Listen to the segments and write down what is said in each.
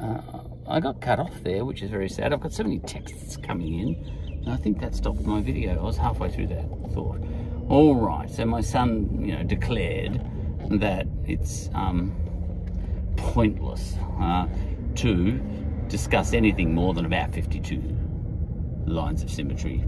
uh, I got cut off there, which is very sad. I've got so many texts coming in. I think that stopped my video. I was halfway through that thought. All right, so my son, you know, declared that it's um, pointless uh, to discuss anything more than about 52 lines of symmetry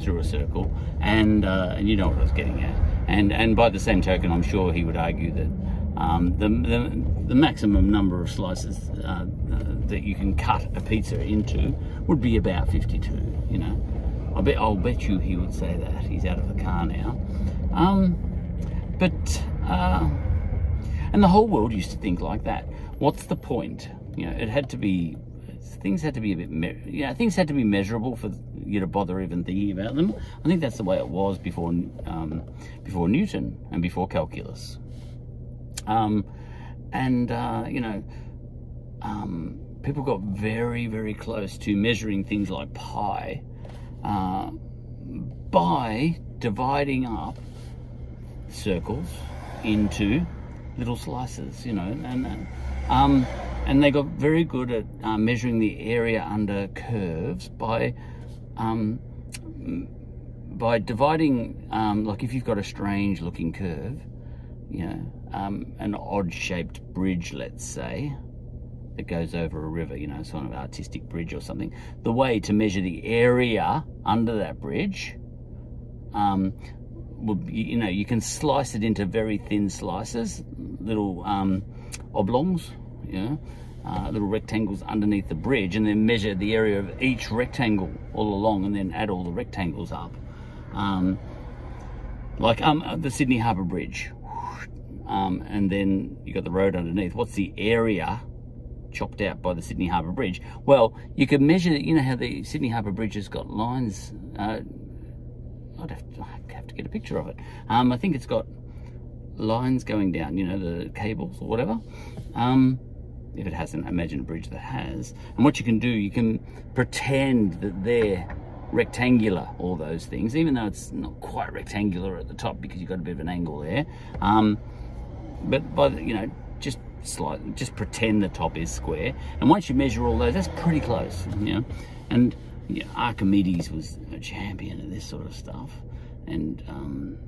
through a circle, and uh, and you know what I was getting at. And and by the same token, I'm sure he would argue that um, the, the, the maximum number of slices uh, uh, that you can cut a pizza into would be about 52. You know, I bet I'll bet you he would say that. He's out of the car now. Um, but uh, and the whole world used to think like that. What's the point? You know, it had to be things had to be a bit, me- yeah, things had to be measurable for you to bother even thinking about them. I think that's the way it was before, um, before Newton and before calculus. Um, and uh, you know, um, people got very, very close to measuring things like pi uh, by dividing up circles into little slices. You know, and um, and they got very good at uh, measuring the area under curves by um, by dividing um, like if you've got a strange looking curve you know um, an odd shaped bridge let's say that goes over a river you know sort of artistic bridge or something the way to measure the area under that bridge um, you know you can slice it into very thin slices little um, oblongs you know, uh, little rectangles underneath the bridge and then measure the area of each rectangle all along and then add all the rectangles up. Um, like um, the Sydney Harbour Bridge. Um, and then you got the road underneath. What's the area chopped out by the Sydney Harbour Bridge? Well, you can measure, you know how the Sydney Harbour Bridge has got lines. Uh, I'd have to, I'd have to, get a picture of it. Um, I think it's got lines going down, you know, the cables or whatever. Um, if it hasn't, imagine a bridge that has. And what you can do, you can pretend that they're rectangular, all those things, even though it's not quite rectangular at the top because you've got a bit of an angle there. Um, but by the, you know, just slight, just pretend the top is square. And once you measure all those, that's pretty close, you know. And you know, Archimedes was a champion of this sort of stuff, and um,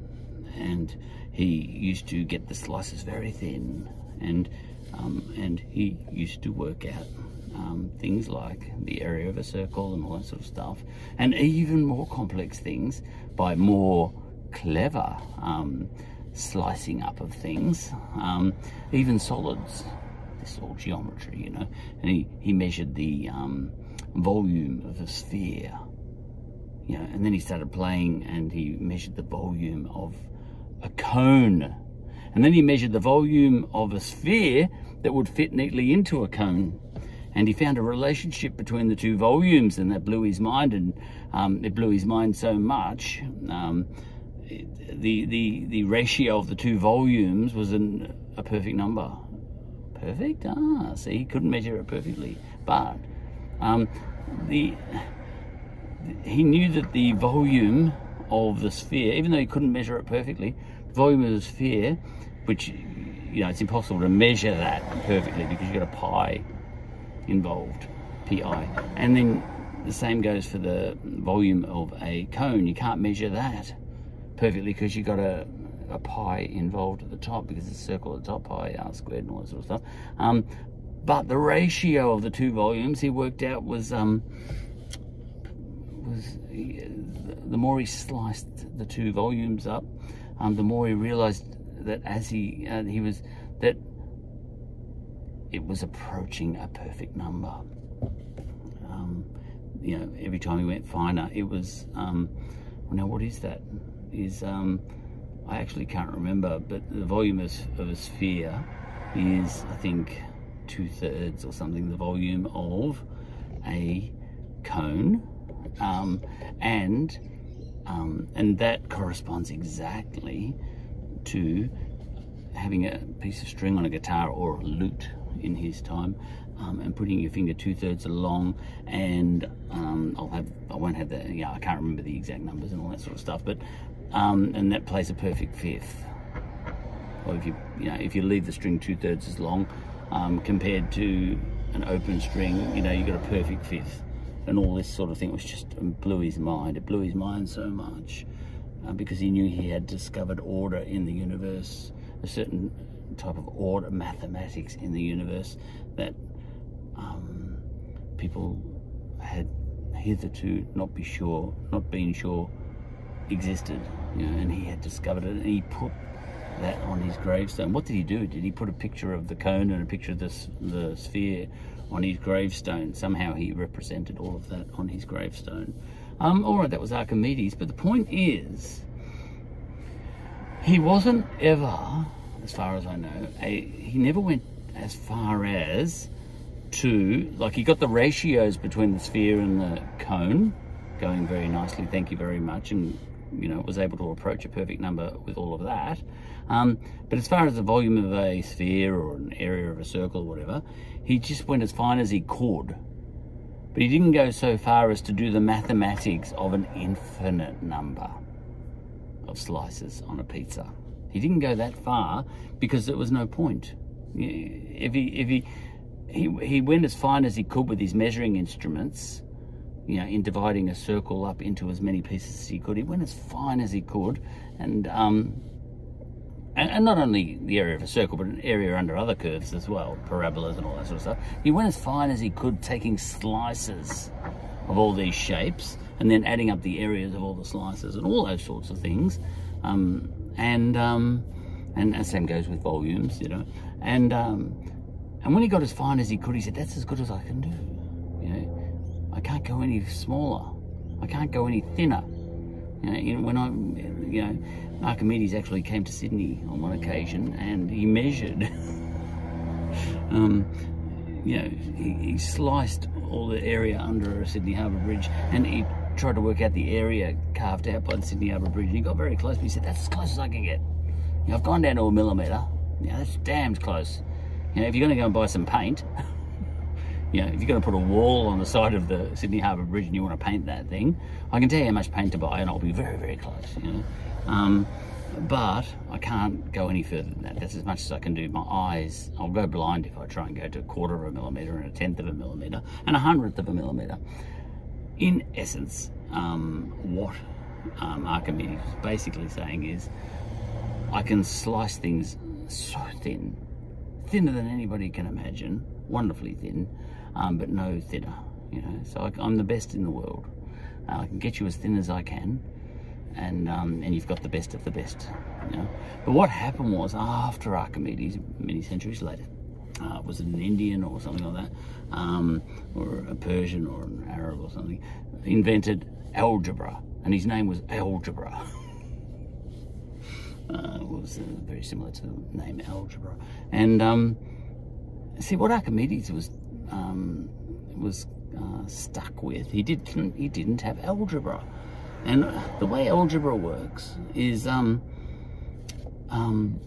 and he used to get the slices very thin and um, and he used to work out um, things like the area of a circle and all that sort of stuff, and even more complex things by more clever um, slicing up of things, um, even solids. This all geometry, you know. And he, he measured the um, volume of a sphere, you know, and then he started playing and he measured the volume of a cone. And then he measured the volume of a sphere that would fit neatly into a cone. And he found a relationship between the two volumes, and that blew his mind. And um, it blew his mind so much. Um, the the the ratio of the two volumes was an, a perfect number. Perfect? Ah, see, he couldn't measure it perfectly, but um, the he knew that the volume of the sphere, even though he couldn't measure it perfectly, volume of the sphere, which you know, it's impossible to measure that perfectly because you've got a pi involved, pi. And then the same goes for the volume of a cone. You can't measure that perfectly because you've got a, a pi involved at the top because it's a circle at the top, pi r squared and all that sort of stuff. Um, but the ratio of the two volumes he worked out was um, was the more he sliced the two volumes up, um, the more he realized that as he uh, he was that it was approaching a perfect number. Um, you know, every time he went finer, it was. Um, well, now what is that? Is um, I actually can't remember, but the volume of, of a sphere is, I think, two thirds or something the volume of a cone, um, and um, and that corresponds exactly to having a piece of string on a guitar or a lute in his time um, and putting your finger two thirds along. And um, I'll have I won't have the yeah I can't remember the exact numbers and all that sort of stuff but um, and that plays a perfect fifth or if you you know if you leave the string two thirds as long um, compared to an open string, you know, you got a perfect fifth. And all this sort of thing was just blew his mind. It blew his mind so much uh, because he knew he had discovered order in the universe, a certain type of order, mathematics in the universe that um, people had hitherto not be sure, not been sure existed. You know, and he had discovered it, and he put that on his gravestone. What did he do? Did he put a picture of the cone and a picture of the, the sphere on his gravestone? Somehow he represented all of that on his gravestone. Um, all right, that was Archimedes, but the point is, he wasn't ever, as far as I know, a, he never went as far as to, like, he got the ratios between the sphere and the cone going very nicely, thank you very much, and you know, was able to approach a perfect number with all of that. Um, but as far as the volume of a sphere or an area of a circle or whatever, he just went as fine as he could. But he didn't go so far as to do the mathematics of an infinite number of slices on a pizza. He didn't go that far because there was no point. If he, if he, he, he went as fine as he could with his measuring instruments, you know, in dividing a circle up into as many pieces as he could. He went as fine as he could, and um, and, and, not only the area of a circle, but an area under other curves as well, parabolas and all that sort of stuff. He went as fine as he could, taking slices of all these shapes, and then adding up the areas of all the slices and all those sorts of things. Um, and um, and the same goes with volumes, you know. And um, and when he got as fine as he could, he said, "That's as good as I can do," can't go any smaller. I can't go any thinner. You know, you know, when I, you know, Archimedes actually came to Sydney on one occasion and he measured. um, you know, he, he, sliced all the area under a Sydney Harbour Bridge and he tried to work out the area carved out by the Sydney Harbour Bridge and he got very close, but he said, that's as close as I can get. You know, I've gone down to a millimetre. Yeah, that's damned close. You know, if you're going to go and buy some paint, you know, if you're going to put a wall on the side of the Sydney Harbour Bridge and you want to paint that thing, I can tell you how much paint to buy and I'll be very, very close, you know. Um, but I can't go any further than that. That's as much as I can do. My eyes, I'll go blind if I try and go to a quarter of a millimetre and a tenth of a millimetre and a hundredth of a millimetre. In essence, um, what um, Archimedes was basically saying is, I can slice things so thin, thinner than anybody can imagine, wonderfully thin, um, but no thinner. You know, so I, am the best in the world. Uh, I can get you as thin as I can, and um, and you've got the best of the best. You know, but what happened was after Archimedes, many centuries later, uh, was it an Indian or something like that, um, or a Persian or an Arab or something, invented algebra, and his name was Algebra. uh, was uh, very similar to the name algebra, and um, see what Archimedes was um, was uh, stuck with. He didn't he didn't have algebra, and the way algebra works is um, um,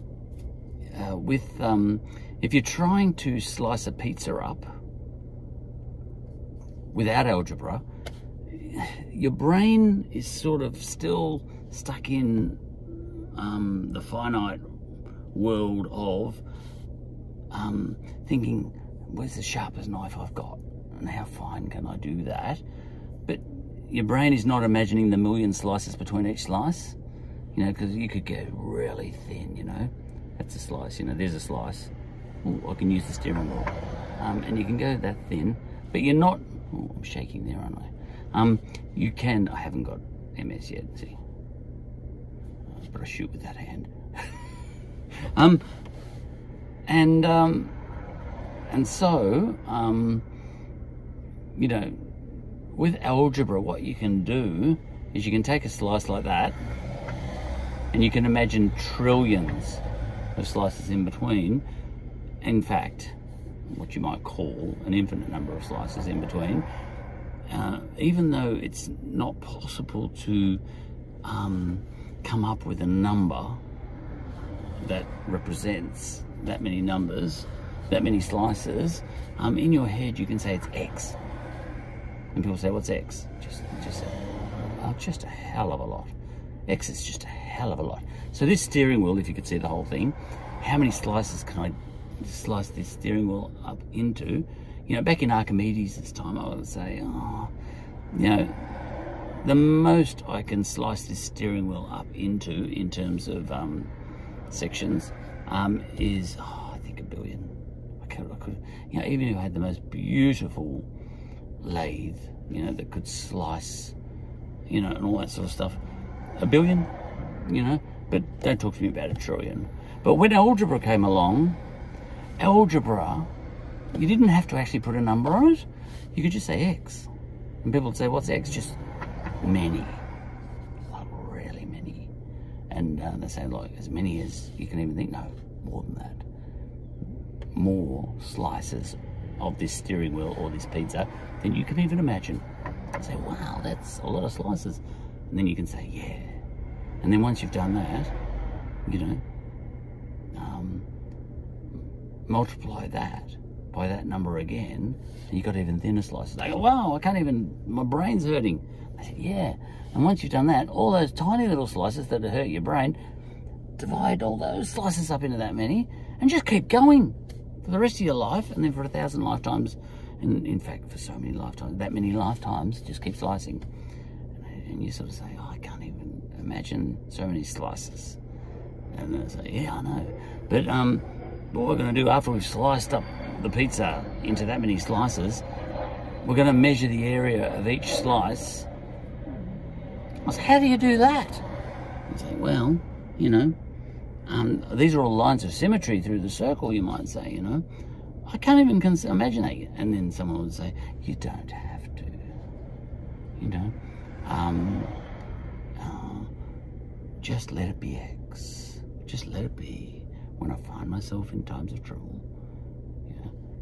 uh, with um, if you're trying to slice a pizza up without algebra, your brain is sort of still stuck in um, the finite world of um, thinking where's the sharpest knife I've got? And how fine can I do that? But your brain is not imagining the million slices between each slice, you know, because you could get really thin, you know. That's a slice, you know, there's a slice. Ooh, I can use the steering wheel. Um, and you can go that thin, but you're not, I'm shaking there, aren't I? Um, you can, I haven't got MS yet, see. But I shoot with that hand. um, and um, and so, um, you know, with algebra, what you can do is you can take a slice like that and you can imagine trillions of slices in between. In fact, what you might call an infinite number of slices in between. Uh, even though it's not possible to um, come up with a number that represents that many numbers, that many slices, um, in your head you can say it's X. And people say, what's X? Just, just, uh, just a hell of a lot. X is just a hell of a lot. So this steering wheel, if you could see the whole thing, how many slices can I slice this steering wheel up into? you know, back in Archimedes' time, I would say, oh, you know, the most I can slice this steering wheel up into in terms of um, sections um, is, oh, I think a billion. Could, I could, you know, even if I had the most beautiful lathe, you know, that could slice, you know, and all that sort of stuff, a billion, you know, but don't talk to me about a trillion. But when algebra came along, algebra, you didn't have to actually put a number on it. You could just say X. And people would say, what's X? Just many. Like really many. And uh, they say, like, as many as you can even think. No, more than that. More slices of this steering wheel or this pizza than you can even imagine. say, wow, that's a lot of slices. And then you can say, yeah. And then once you've done that, you know, um, multiply that by that number again, and you got even thinner slices. They go, wow, I can't even, my brain's hurting. I said, yeah. And once you've done that, all those tiny little slices that hurt your brain, divide all those slices up into that many, and just keep going for the rest of your life, and then for a thousand lifetimes, and in fact, for so many lifetimes, that many lifetimes, just keep slicing. And you sort of say, oh, I can't even imagine so many slices. And they say, yeah, I know. But um, what we're going to do after we've sliced up the pizza into that many slices, we're going to measure the area of each slice. I said, how do you do that? I say, well, you know, um, these are all lines of symmetry through the circle, you might say, you know. I can't even imagine that. And then someone would say, you don't have to, you know. Um, uh, just let it be X. Just let it be. When I find myself in times of trouble,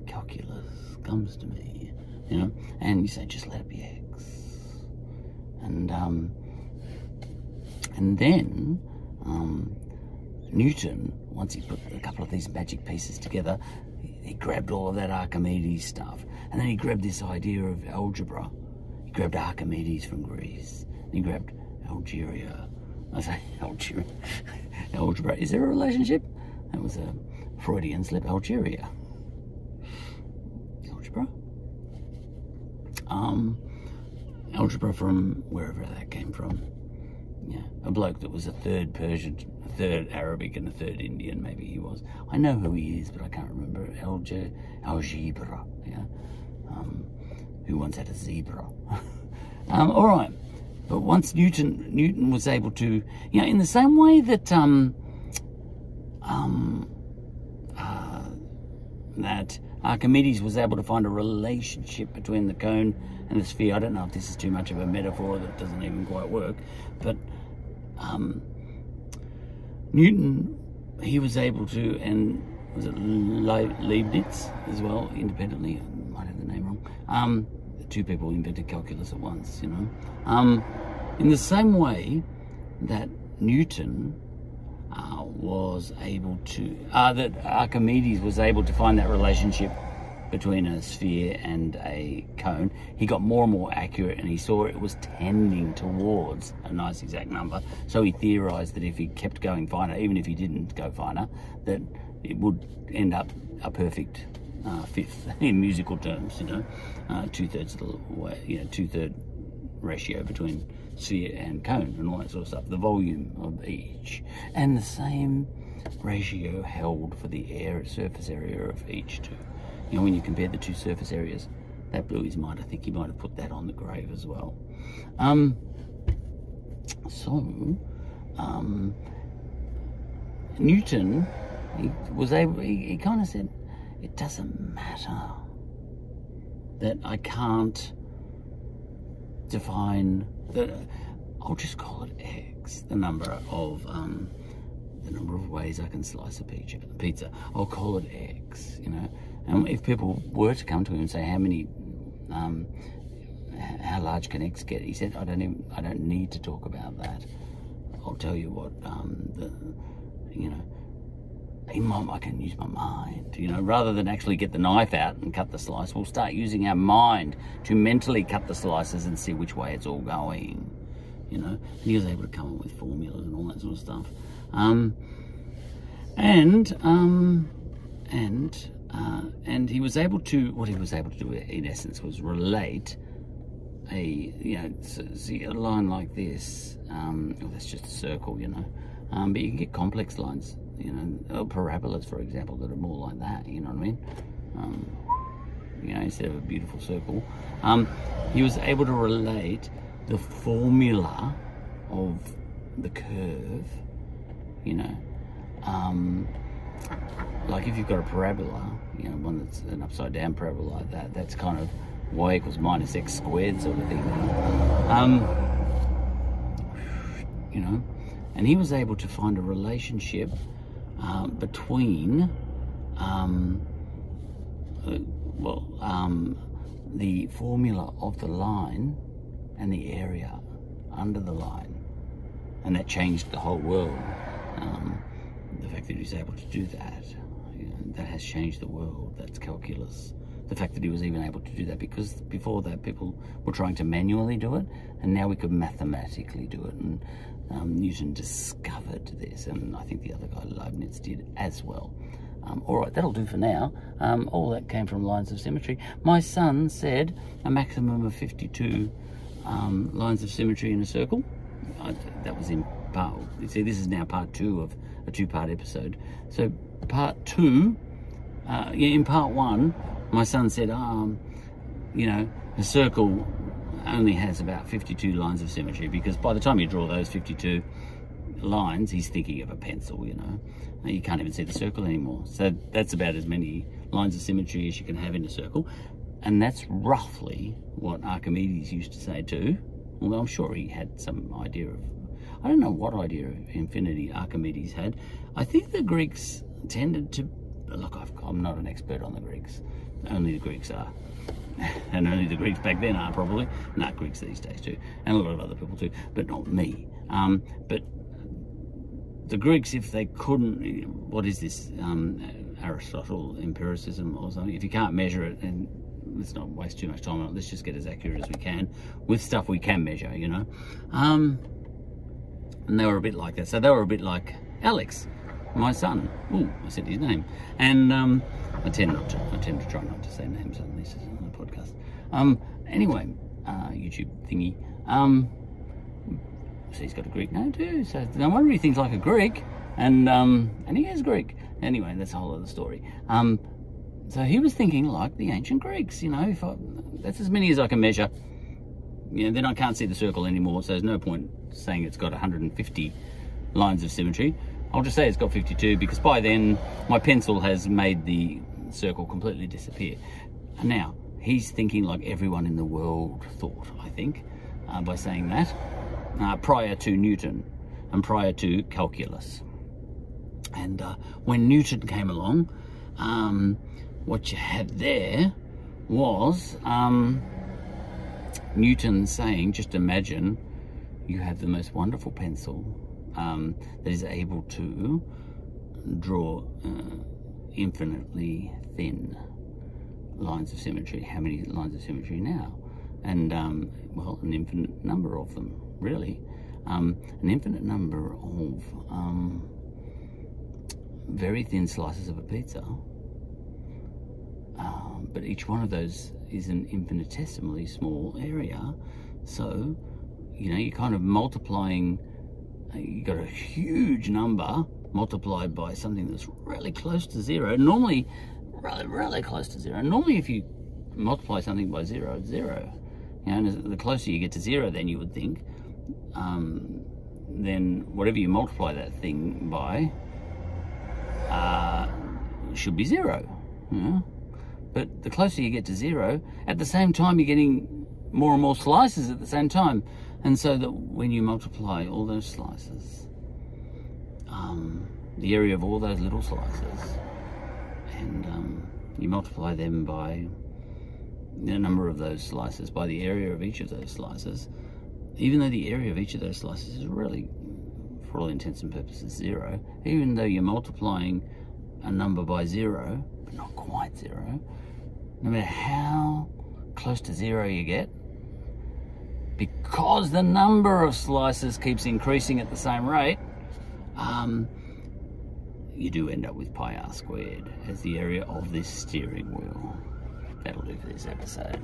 calculus comes to me, you know, and you say, just let it be X. And, um, and then, um, Newton, once he put a couple of these magic pieces together, he grabbed all of that Archimedes stuff. And then he grabbed this idea of algebra. He grabbed Archimedes from Greece. he grabbed Algeria. I say Algeria. algebra. Is there a relationship? That was a Freudian slip. Algeria. Algebra? Um, algebra from wherever that came from. Yeah, a bloke that was a third Persian, a third Arabic, and a third Indian. Maybe he was. I know who he is, but I can't remember. Alge, algebra. Yeah, um, who once had a zebra. um, all right, but once Newton, Newton was able to, you know, in the same way that um, um, uh, that Archimedes was able to find a relationship between the cone and the sphere. I don't know if this is too much of a metaphor that doesn't even quite work, but um, Newton, he was able to, and was it Leibniz as well, independently, I might have the name wrong. Um, two people invented calculus at once, you know. Um, in the same way that Newton uh, was able to, uh, that Archimedes was able to find that relationship between a sphere and a cone, he got more and more accurate and he saw it was tending towards a nice exact number. So he theorized that if he kept going finer, even if he didn't go finer, that it would end up a perfect uh, fifth in musical terms, you know, uh, two thirds of the way, you know, two third ratio between sphere and cone and all that sort of stuff, the volume of each. And the same ratio held for the air surface area of each two. You know, when you compare the two surface areas, that blew his mind. I think he might have put that on the grave as well. Um, so, um, Newton, he was able, he, he kind of said, it doesn't matter that I can't define the, I'll just call it X, the number of, um, the number of ways I can slice a pizza. pizza. I'll call it X, you know. And if people were to come to him and say, how many, um, how large can X get? He said, I don't even, I don't need to talk about that. I'll tell you what, um, the, you know, In my, I can use my mind, you know, rather than actually get the knife out and cut the slice, we'll start using our mind to mentally cut the slices and see which way it's all going, you know. And he was able to come up with formulas and all that sort of stuff. Um, and, um, and, Uh, and he was able to, what he was able to do in essence was relate a, you know, see a line like this, um, oh, that's just a circle, you know, um, but you can get complex lines, you know, parabolas, for example, that are more like that, you know what I mean? Um, you know, instead of a beautiful circle. Um, he was able to relate the formula of the curve, you know, um, like if you've got a parabola, you know, one that's an upside down parabola like that, that's kind of y equals minus x squared sort of thing. Um, you know, and he was able to find a relationship uh, between, um, uh, well, um, the formula of the line and the area under the line, and that changed the whole world. Um, the fact that he was able to do that, that has changed the world. That's calculus. The fact that he was even able to do that, because before that people were trying to manually do it, and now we could mathematically do it. And um, Newton discovered this, and I think the other guy, Leibniz, did as well. Um, all right, that'll do for now. Um, all that came from lines of symmetry. My son said a maximum of 52 um, lines of symmetry in a circle. I, that was in part, you see, this is now part two of a two-part episode. So part two, uh, in part one, my son said, um, you know, a circle only has about 52 lines of symmetry because by the time you draw those 52 lines, he's thinking of a pencil, you know. You can't even see the circle anymore. So that's about as many lines of symmetry as you can have in a circle. And that's roughly what Archimedes used to say too. Although I'm sure he had some idea of I don't know what idea of infinity Archimedes had. I think the Greeks tended to, look, i am not an expert on the Greeks. Only the Greeks are. and only the Greeks back then are probably. Not Greeks these days too. And a lot of other people too, but not me. Um, but the Greeks, if they couldn't, what is this? Um, Aristotle empiricism or something. If you can't measure it, then let's not waste too much time on it. Let's just get as accurate as we can with stuff we can measure, you know. Um, and they were a bit like that. So they were a bit like Alex, my son. Oh, I said his name. And um, I tend not to. I tend to try not to say names on this on the podcast. Um, anyway, uh, YouTube thingy. Um, so he's got a Greek name too. So no wonder he thinks like a Greek, and um, and he is Greek. Anyway, that's a whole other story. Um, so he was thinking like the ancient Greeks. You know, I, that's as many as I can measure you know, then I can't see the circle anymore, so there's no point saying it's got 150 lines of symmetry. I'll just say it's got 52 because by then my pencil has made the circle completely disappear. Now, he's thinking like everyone in the world thought, I think, uh, by saying that, uh, prior to Newton and prior to calculus. And uh, when Newton came along, um, what you had there was um, Newton saying, just imagine you have the most wonderful pencil um, that is able to draw uh, infinitely thin lines of symmetry. How many lines of symmetry now? And, um, well, an infinite number of them, really. Um, an infinite number of um, very thin slices of a pizza. Um, but each one of those is an infinitesimally small area. So, you know, you're kind of multiplying, uh, you got a huge number multiplied by something that's really close to zero. Normally, really, really close to zero. Normally, if you multiply something by zero, it's zero. You know, and the closer you get to zero, then you would think, um, then whatever you multiply that thing by uh, should be zero. You know? But the closer you get to zero, at the same time you're getting more and more slices at the same time. And so that when you multiply all those slices, um, the area of all those little slices, and um, you multiply them by the number of those slices, by the area of each of those slices, even though the area of each of those slices is really, for all intents and purposes, zero, even though you're multiplying a number by zero, but not quite zero, no matter how close to zero you get, because the number of slices keeps increasing at the same rate, um, you do end up with pi r squared as the area of this steering wheel. That'll do for this episode.